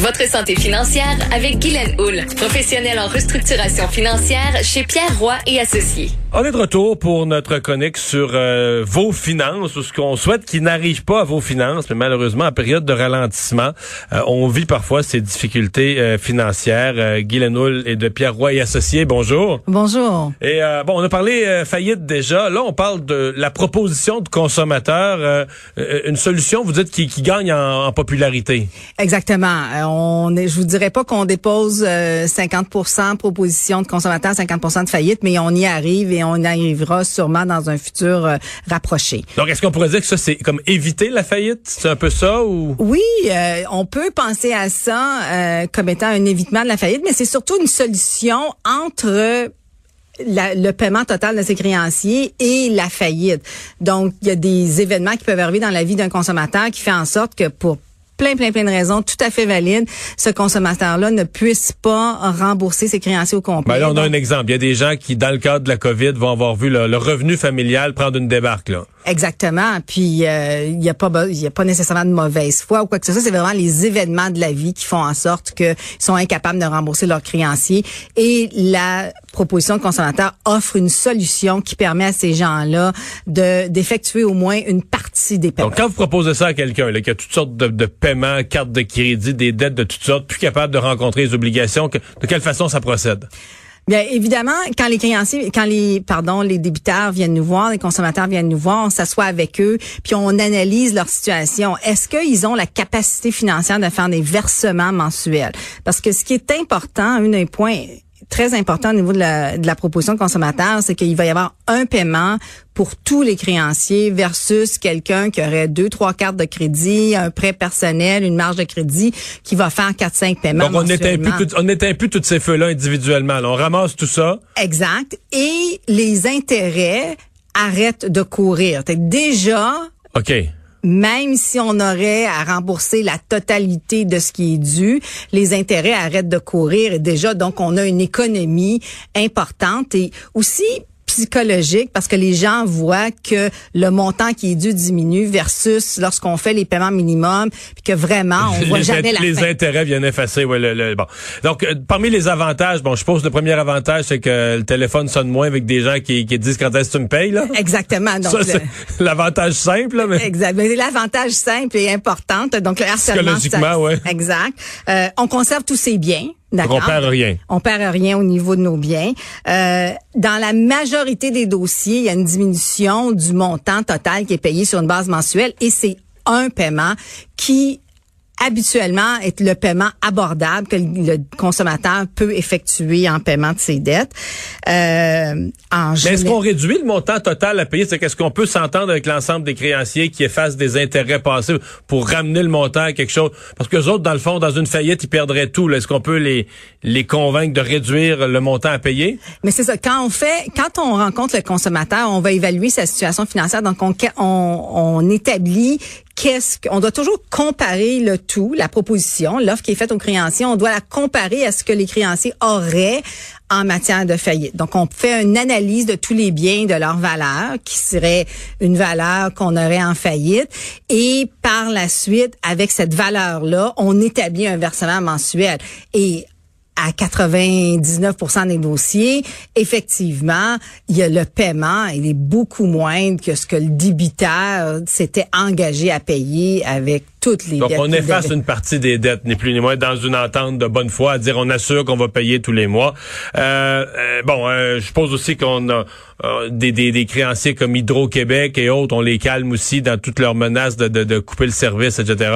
Votre santé financière avec Guylaine Houle, professionnelle en restructuration financière chez Pierre Roy et Associés. On est de retour pour notre chronique sur euh, vos finances, ou ce qu'on souhaite qui n'arrive pas à vos finances, mais malheureusement, en période de ralentissement, euh, on vit parfois ces difficultés euh, financières. Euh, Guy Lenoul et de Pierre Roy et Associés, bonjour. Bonjour. Et bon, on a parlé faillite déjà. Là, on parle de la proposition de consommateur, une solution, vous dites, qui, qui gagne en, en, popularité. Exactement. on est, je vous dirais pas qu'on dépose 50 proposition de consommateur, 50 de faillite, mais on y arrive et et on arrivera sûrement dans un futur euh, rapproché. Donc, est-ce qu'on pourrait dire que ça, c'est comme éviter la faillite? C'est un peu ça ou? Oui, euh, on peut penser à ça euh, comme étant un évitement de la faillite, mais c'est surtout une solution entre le paiement total de ses créanciers et la faillite. Donc, il y a des événements qui peuvent arriver dans la vie d'un consommateur qui fait en sorte que pour plein, plein, plein de raisons tout à fait valides, ce consommateur-là ne puisse pas rembourser ses créanciers au complet. Ben là, on a un exemple. Il y a des gens qui, dans le cadre de la COVID, vont avoir vu le, revenu familial prendre une débarque. Là. Exactement. Puis euh, il n'y a pas il y a pas nécessairement de mauvaise foi ou quoi que ce soit. C'est vraiment les événements de la vie qui font en sorte qu'ils sont incapables de rembourser leurs créanciers. Et la proposition de consommateur offre une solution qui permet à ces gens-là de d'effectuer au moins une partie des paiements. Donc quand vous proposez ça à quelqu'un qui a toutes sortes de, de paiements, cartes de crédit, des dettes de toutes sortes, plus capable de rencontrer les obligations, de quelle façon ça procède? Bien évidemment, quand les créanciers, quand les pardon, les débiteurs viennent nous voir, les consommateurs viennent nous voir, on s'assoit avec eux, puis on analyse leur situation. Est-ce qu'ils ont la capacité financière de faire des versements mensuels? Parce que ce qui est important, un des points très important au niveau de la, de la proposition de consommateur, c'est qu'il va y avoir un paiement pour tous les créanciers versus quelqu'un qui aurait deux, trois cartes de crédit, un prêt personnel, une marge de crédit qui va faire quatre, cinq paiements. Donc on n'éteint plus, on n'éteint plus tous ces feux-là individuellement. on ramasse tout ça. Exact. Et les intérêts arrêtent de courir. Déjà. OK même si on aurait à rembourser la totalité de ce qui est dû, les intérêts arrêtent de courir. Et déjà donc on a une économie importante. Et aussi psychologique parce que les gens voient que le montant qui est dû diminue versus lorsqu'on fait les paiements minimums puis que vraiment on voit jamais la les intérêts viennent effacer ouais, le, bon. Donc euh, parmi les avantages bon je suppose le premier avantage c'est que le téléphone sonne moins avec des gens qui, qui disent quand est-ce que tu me payes là. Exactement donc l'avantage simple là, mais exact. Mais l'avantage simple et important. Donc le harcèlement psychologiquement ouais. Exact. Euh, on conserve tous ses biens on perd rien. On perd rien au niveau de nos biens. Euh, dans la majorité des dossiers, il y a une diminution du montant total qui est payé sur une base mensuelle et c'est un paiement qui habituellement est le paiement abordable que le consommateur peut effectuer en paiement de ses dettes. Euh, en Mais est-ce qu'on réduit le montant total à payer? C'est qu'est-ce qu'on peut s'entendre avec l'ensemble des créanciers qui effacent des intérêts passés pour ramener le montant à quelque chose? Parce que les autres, dans le fond, dans une faillite, ils perdraient tout. Est-ce qu'on peut les, les convaincre de réduire le montant à payer? Mais c'est ça. Quand on fait, quand on rencontre le consommateur, on va évaluer sa situation financière. Donc, on, on, on établit qu'est-ce qu'on doit toujours comparer le tout, la proposition, l'offre qui est faite aux créanciers, on doit la comparer à ce que les créanciers auraient en matière de faillite. Donc, on fait une analyse de tous les biens, de leur valeur, qui serait une valeur qu'on aurait en faillite. Et par la suite, avec cette valeur-là, on établit un versement mensuel. 99% des dossiers, effectivement, il y a le paiement, il est beaucoup moindre que ce que le débiteur s'était engagé à payer avec toutes les Donc, on efface une partie des dettes, ni plus ni moins, dans une entente de bonne foi, à dire on assure qu'on va payer tous les mois. Euh, euh, bon, euh, je suppose aussi qu'on a des, des, des, créanciers comme Hydro-Québec et autres, on les calme aussi dans toutes leurs menaces de, de, de, couper le service, etc.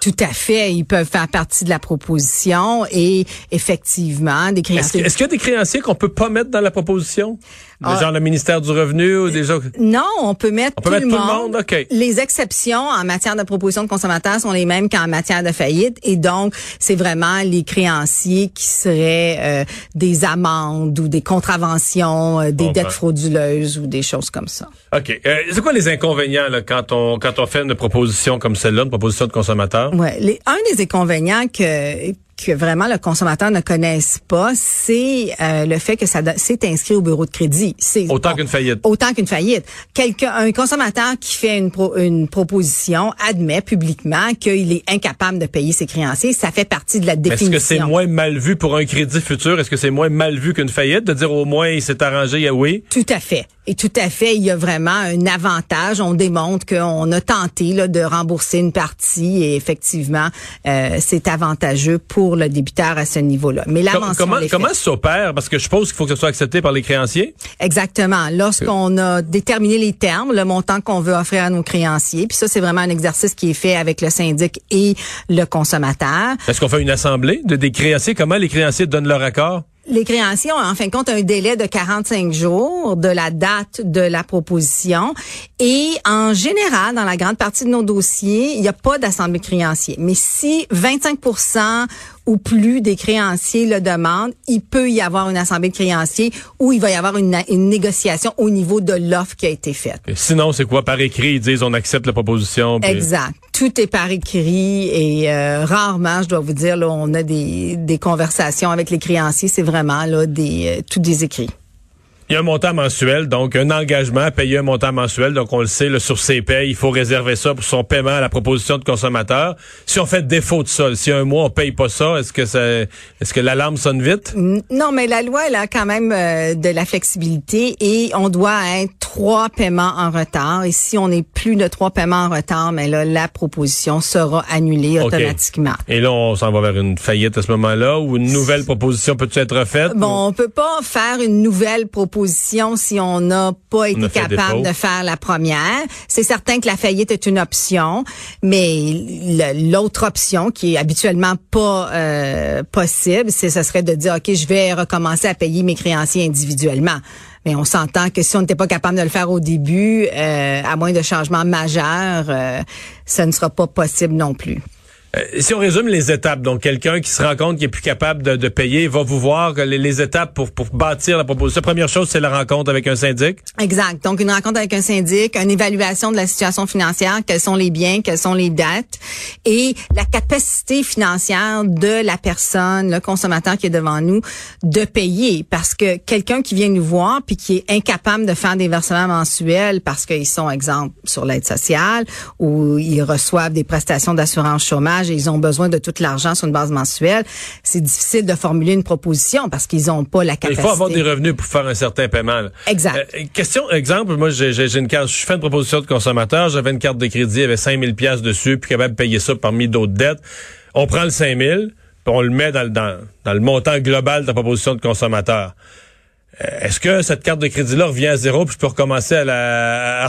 Tout à fait. Ils peuvent faire partie de la proposition et effectivement, des créanciers... Est-ce, qu'il y a des créanciers qu'on peut pas mettre dans la proposition? Ah. genre le ministère du Revenu ou déjà... Non, on peut mettre, on peut tout, mettre le tout le monde. OK. Les exceptions en matière de proposition de consommateurs sont les mêmes qu'en matière de faillite. Et donc, c'est vraiment les créanciers qui seraient euh, des amendes ou des contraventions, euh, des dettes frauduleuses ou des choses comme ça. OK. Euh, c'est quoi les inconvénients là, quand on quand on fait une proposition comme celle-là, une proposition de consommateur? Ouais, un des inconvénients que que vraiment le consommateur ne connaisse pas, c'est euh, le fait que ça c'est inscrit au bureau de crédit. C'est autant qu'une faillite. Autant qu'une faillite. Quelqu'un, un consommateur qui fait une, une proposition admet publiquement qu'il est incapable de payer ses créanciers. Ça fait partie de la définition. Est-ce que c'est moins mal vu pour un crédit futur? Est-ce que c'est moins mal vu qu'une faillite de dire au moins il s'est arrangé? Oui. Tout à fait. Et tout à fait, il y a vraiment un avantage. On démontre qu'on a tenté là, de rembourser une partie et effectivement, euh, c'est avantageux pour le débiteur à ce niveau-là. Mais la comment comment ça s'opère? Parce que je suppose qu'il faut que ce soit accepté par les créanciers. Exactement. Lorsqu'on a déterminé les termes, le montant qu'on veut offrir à nos créanciers, puis ça c'est vraiment un exercice qui est fait avec le syndic et le consommateur. Est-ce qu'on fait une assemblée de des créanciers? Comment les créanciers donnent leur accord? Les créanciers ont en fin de compte un délai de 45 jours de la date de la proposition et en général, dans la grande partie de nos dossiers, il n'y a pas d'assemblée créancier. Mais si 25 ou plus des créanciers le demandent, il peut y avoir une assemblée de créanciers où il va y avoir une, négociation au niveau de l'offre qui a été faite. sinon, c'est quoi? Par écrit, ils disent on accepte la proposition. Exact. Tout est par écrit et euh, rarement, je dois vous dire, là, on a des, des conversations avec les créanciers. C'est vraiment là des euh, tout des écrits. Il y a un montant mensuel, donc un engagement à payer un montant mensuel. Donc, on le sait, le sur ses payes, il faut réserver ça pour son paiement à la proposition de consommateur. Si on fait défaut de ça, si un mois on paye pas ça, est-ce que ça, est-ce que l'alarme sonne vite? Non, mais la loi, elle a quand même euh, de la flexibilité et on doit être trois paiements en retard. Et si on est plus de trois paiements en retard, mais là, la proposition sera annulée automatiquement. Et là, on s'en va vers une faillite à ce moment-là ou une nouvelle proposition peut être faite? Bon, on peut pas faire une nouvelle proposition si on n'a pas été capable de faire la première. C'est certain que la faillite est une option, mais l'autre option qui est habituellement pas euh, possible, c'est ce serait de dire ok, je vais recommencer à payer mes créanciers individuellement. Mais on s'entend que si on n'était pas capable de le faire au début, euh, à moins de changements majeurs, euh, ça ne sera pas possible non plus. Euh, si on résume les étapes, donc quelqu'un qui se rend compte qu'il est plus capable de, de payer va vous voir les, les, étapes pour, pour bâtir la proposition. première chose, c'est la rencontre avec un syndic. Exact. Donc une rencontre avec un syndic, une évaluation de la situation financière, quels sont les biens, quelles sont les dettes et la capacité financière de la personne, le consommateur qui est devant nous, de payer. Parce que quelqu'un qui vient nous voir puis qui est incapable de faire des versements mensuels parce qu'ils sont, exemple, sur l'aide sociale ou ils reçoivent des prestations d'assurance chômage et ils ont besoin de tout l'argent sur une base mensuelle, c'est difficile de formuler une proposition parce qu'ils n'ont pas la capacité. Il faut avoir des revenus pour faire un certain paiement. Exact. Euh, question, exemple, moi j'ai une carte, je fais une proposition de consommateur, j'avais une carte de crédit, il y avait 5000 pièces dessus, puis capable de payer ça parmi d'autres dettes. On prend le 5000, puis on le met dans, dans, dans le montant global de la proposition de consommateur. Euh, est-ce que cette carte de crédit-là revient à zéro puis je peux recommencer à la,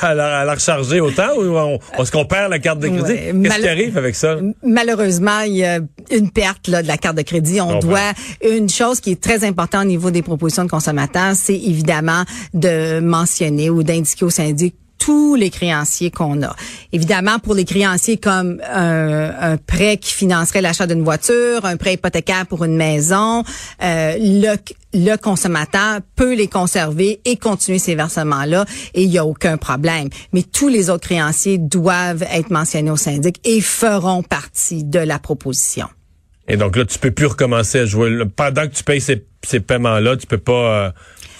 à, la, recharger autant ou est-ce qu'on perd la carte de crédit? Qu'est-ce qui arrive avec ça? Malheureusement, il y a une perte là, de la carte de crédit. On doit une chose qui est très importante au niveau des propositions de consommateurs, c'est évidemment de mentionner ou d'indiquer au syndic tous les créanciers qu'on a. Évidemment, pour les créanciers comme un, prêt qui financerait l'achat d'une voiture, un prêt hypothécaire pour une maison, euh, le, le consommateur peut les conserver et continuer ces versements-là et il n'y a aucun problème. Mais tous les autres créanciers doivent être mentionnés au syndic et feront partie de la proposition. Et donc là, tu peux plus recommencer à jouer. Pendant que tu payes ces, ces paiements-là, tu peux pas euh,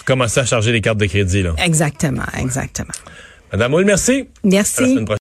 commencer à charger les cartes de crédit. Là. Exactement, exactement. Madame Moule, merci. Merci.